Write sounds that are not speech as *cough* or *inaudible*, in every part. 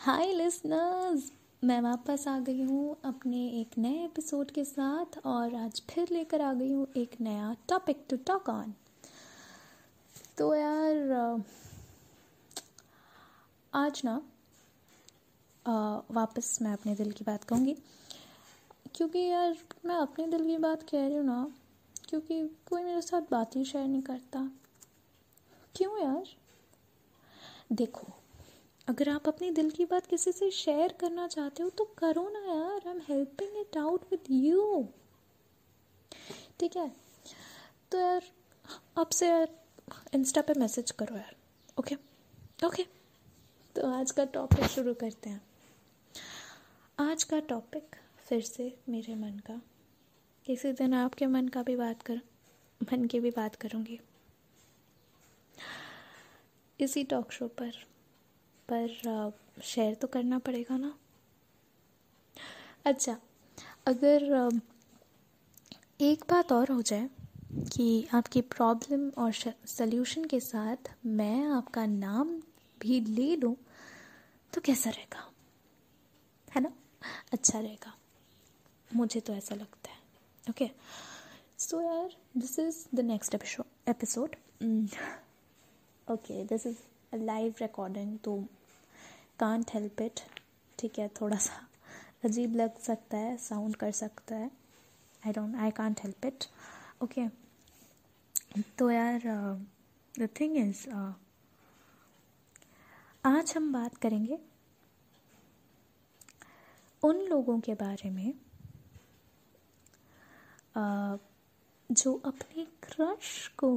हाय listeners मैं वापस आ गई हूँ अपने एक नए एपिसोड के साथ और आज फिर लेकर आ गई हूँ एक नया टॉपिक टू टॉक ऑन तो यार आज ना वापस मैं अपने दिल की बात कहूँगी। क्योंकि यार, मैं अपने दिल की बात कह रही हूँ ना, क्योंकि कोई मेरे साथ बात ही शेयर नहीं करता। क्यों यार? देखो अगर आप अपने दिल की बात किसी से शेयर करना चाहते हो तो करो ना यार। I am helping it out with you ठीक है? तो यार, अब से यार इंस्टा पे मैसेज करो यार। ओके ओके तो आज का टॉपिक शुरू करते हैं। आज का टॉपिक फिर से मेरे मन का। किसी दिन आपके मन का भी बात कर, मन की भी बात करूँगी। इसी टॉक शो पर। पर शेयर तो करना पड़ेगा ना? अच्छा अगर एक बात और हो जाए कि आपकी प्रॉब्लम और सल्यूशन के साथ मैं आपका नाम भी ले लूँ तो कैसा रहेगा? है ना? अच्छा रहेगा। मुझे तो ऐसा लगता है। ओके सो यार this is the next episode okay this is live recording तो कांट हेल्प इट ठीक है थोड़ा सा अजीब लग सकता है साउंड कर सकता है. I don't I can't help it okay तो यार द थिंग इज़ आज हम बात करेंगे उन लोगों के बारे में uh, जो अपने क्रश को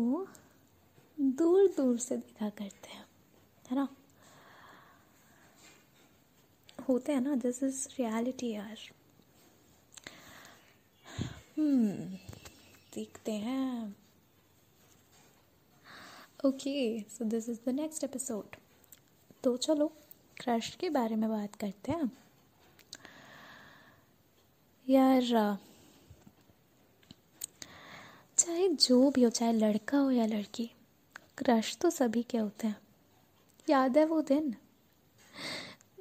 दूर दूर से देखा करते हैं है ना? होते हैं ना दिस इज़ रियलिटी यार। हम्म देखते हैं। Okay so this is the next episode तो चलो क्रश के बारे में बात करते हैं। यार, चाहे जो भी हो, चाहे लड़का हो या लड़की क्रश तो सभी के होते हैं। याद है वो दिन?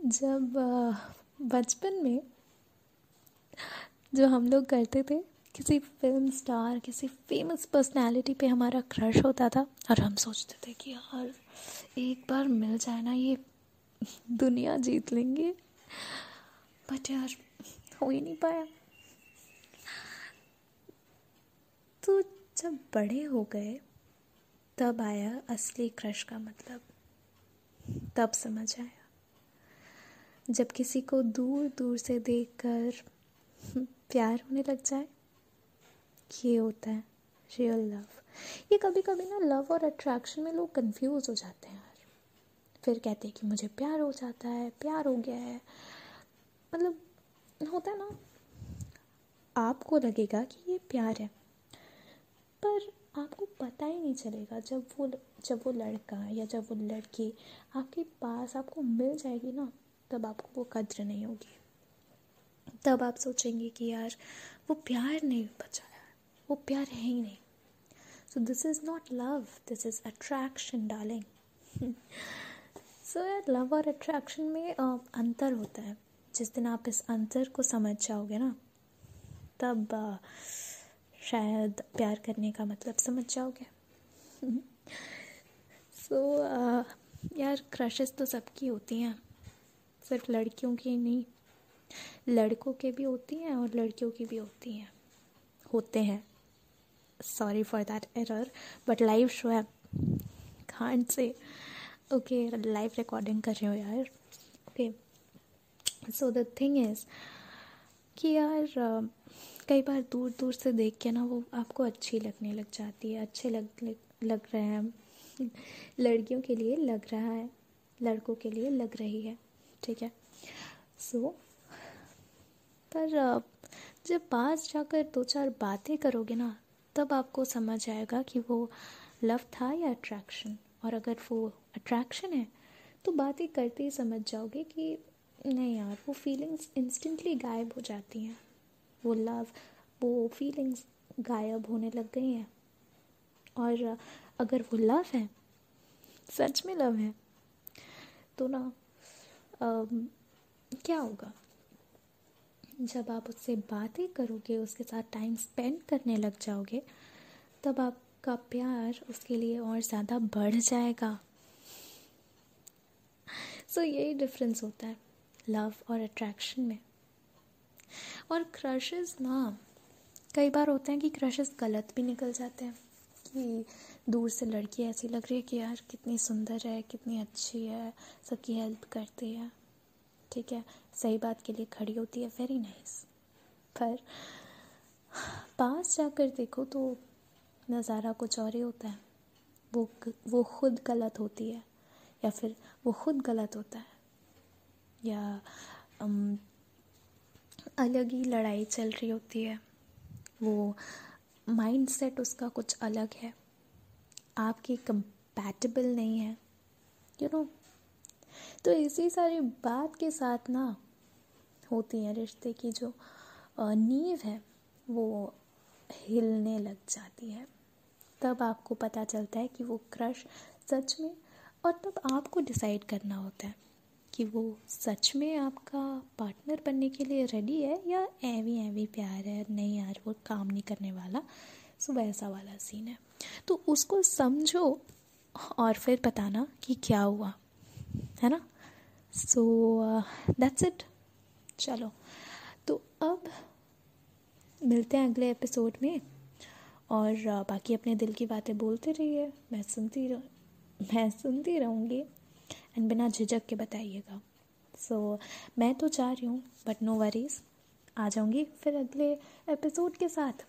जब बचपन में जो हम लोग करते थे, किसी फ़िल्म स्टार किसी फ़ेमस पर्सनालिटी पे हमारा क्रश होता था और हम सोचते थे कि यार, एक बार मिल जाए ना ये, दुनिया जीत लेंगे। बट यार, हो ही नहीं पाया। तो जब बड़े हो गए, तब आया असली क्रश का मतलब। तब समझ आया। जब किसी को दूर दूर से देखकर प्यार होने लग जाए, ये होता है रियल लव ये कभी कभी ना लव और अट्रैक्शन में लोग कंफ्यूज हो जाते हैं यार। फिर कहते हैं कि मुझे प्यार हो जाता है, प्यार हो गया है। मतलब होता है ना, आपको लगेगा कि ये प्यार है, पर आपको पता ही नहीं चलेगा जब वो जब वो लड़का या जब वो लड़की आपके पास आपको मिल जाएगी ना तब आपको वो कद्र नहीं होगी। तब आप सोचेंगे कि यार वो प्यार नहीं बचा यार वो प्यार है ही नहीं। So this is not love this is attraction darling so यार लव और अट्रैक्शन में अंतर होता है। जिस दिन आप इस अंतर को समझ जाओगे ना तब शायद प्यार करने का मतलब समझ जाओगे। सो *laughs* so, यार क्रशेस तो सबकी होती हैं। सिर्फ़ लड़कियों की नहीं, लड़कों के भी होती हैं और लड़कियों की भी होती हैं, होते हैं। Sorry for that error but live show है। खान से ओके लाइव रिकॉर्डिंग कर रहे हो यार। Okay so the thing is कि यार, कई बार दूर दूर से देख के ना वो आपको अच्छी लगने लग जाती है, अच्छे लग लग रहे हैं। लड़कियों के लिए लग रहा है, लड़कों के लिए लग रही है। ठीक है। सो so, पर जब पास जाकर दो चार बातें करोगे ना तब आपको समझ आएगा कि वो लव था या अट्रैक्शन और अगर वो अट्रैक्शन है तो बातें करते ही समझ जाओगे कि नहीं यार वो फीलिंग्स इंस्टेंटली गायब हो जाती हैं। वो लव वो फीलिंग्स गायब होने लग गई हैं। और अगर वो लव है सच में लव है तो ना क्या होगा? जब आप उससे बातें करोगे उसके साथ टाइम स्पेंड करने लग जाओगे तब आपका प्यार उसके लिए और ज़्यादा बढ़ जाएगा। सो so, यही डिफरेंस होता है लव और अट्रैक्शन में। और क्रशेस ना कई बार होते हैं कि क्रशेस गलत भी निकल जाते हैं। कि दूर से लड़की ऐसी लग रही है कि यार कितनी सुंदर है, कितनी अच्छी है, सबकी हेल्प करती है। ठीक है, सही बात के लिए खड़ी होती है वेरी नाइस पर पास जाकर देखो तो नज़ारा कुछ और ही होता है। वो वो खुद गलत होती है, या फिर वो खुद गलत होता है, या अलग ही लड़ाई चल रही होती है। वो माइंड सेट उसका कुछ अलग है। आपकी कंपैटिबल नहीं है यू you नो know, तो इसी सारी बात के साथ ना होती है रिश्ते की जो नींव है वो हिलने लग जाती है। तब आपको पता चलता है कि वो क्रश सच में और तब आपको डिसाइड करना होता है कि वो सच में आपका पार्टनर बनने के लिए रेडी है या एवी एवी प्यार है नहीं यार वो काम नहीं करने वाला। सो वैसा वाला सीन है। तो उसको समझो और फिर बताना कि क्या हुआ है ना? सो दैट्स इट चलो। तो अब मिलते हैं अगले एपिसोड में और uh, बाकी अपने दिल की बातें बोलते रहिए। मैं सुनती रह मैं सुनती रहूँगी। एंड बिना झिझक के बताइएगा। सो so, मैं तो चाह रही हूँ बट नो वरीज आ जाऊँगी फिर अगले एपिसोड के साथ.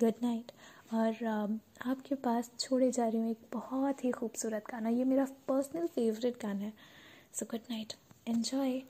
गुड नाइट और uh, आपके पास छोड़े जा रही हूँ एक बहुत ही खूबसूरत गाना. ये मेरा पर्सनल फेवरेट गाना है. So good night Enjoy.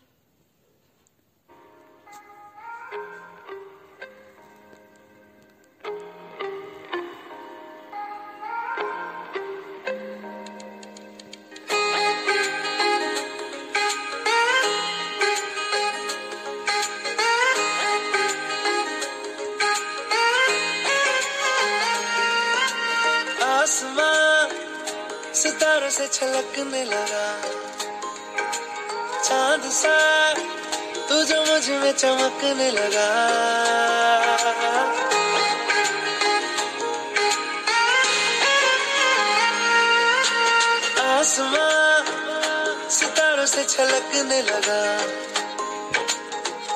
से छलकने लगा। चाँद सा तू जो मुझमें चमकने लगा। आसमां सितारों से छलकने लगा।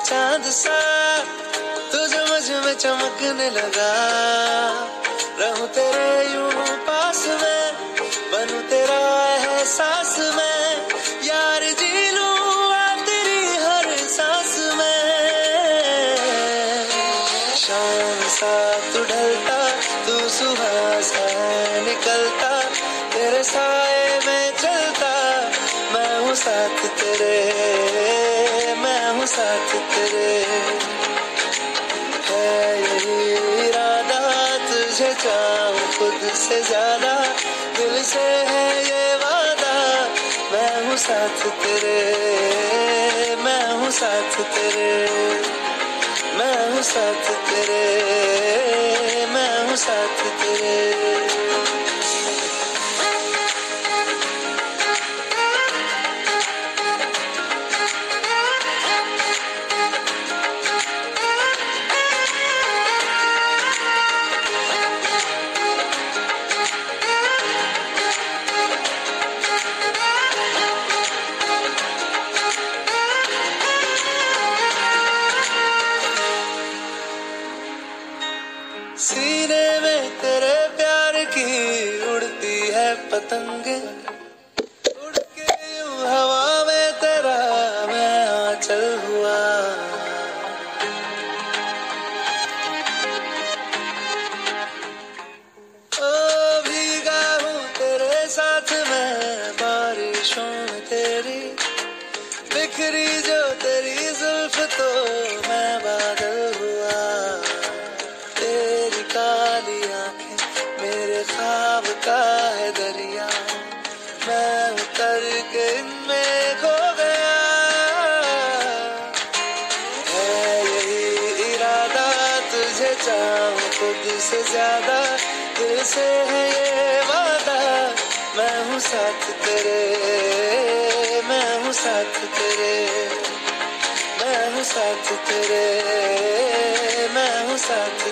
चाँद सा तू जो मुझमें चमकने लगा। रहूँ तेरे साथ तेरे, मैं हूँ साथ तेरे। है यही इरादा तुझे चाहूँ खुद से ज़्यादा दिल से है ये वादा। मैं हूँ साथ तेरे, मैं हूँ साथ तेरे। मैं हूँ साथ तेरे, मैं हूँ साथ तेरे। पतंग उड़ के हवा में तेरा मैं आचल हुआ। ओ भीगा हूँ तेरे साथ मैं, बारिशों तेरी बिखरी जो तेरी से ज़्यादा दिल से है ये वादा। मैं हूँ साथ तेरे, मैं हूँ साथ तेरे, मैं हूँ साथ तेरे, मैं हूँ साथ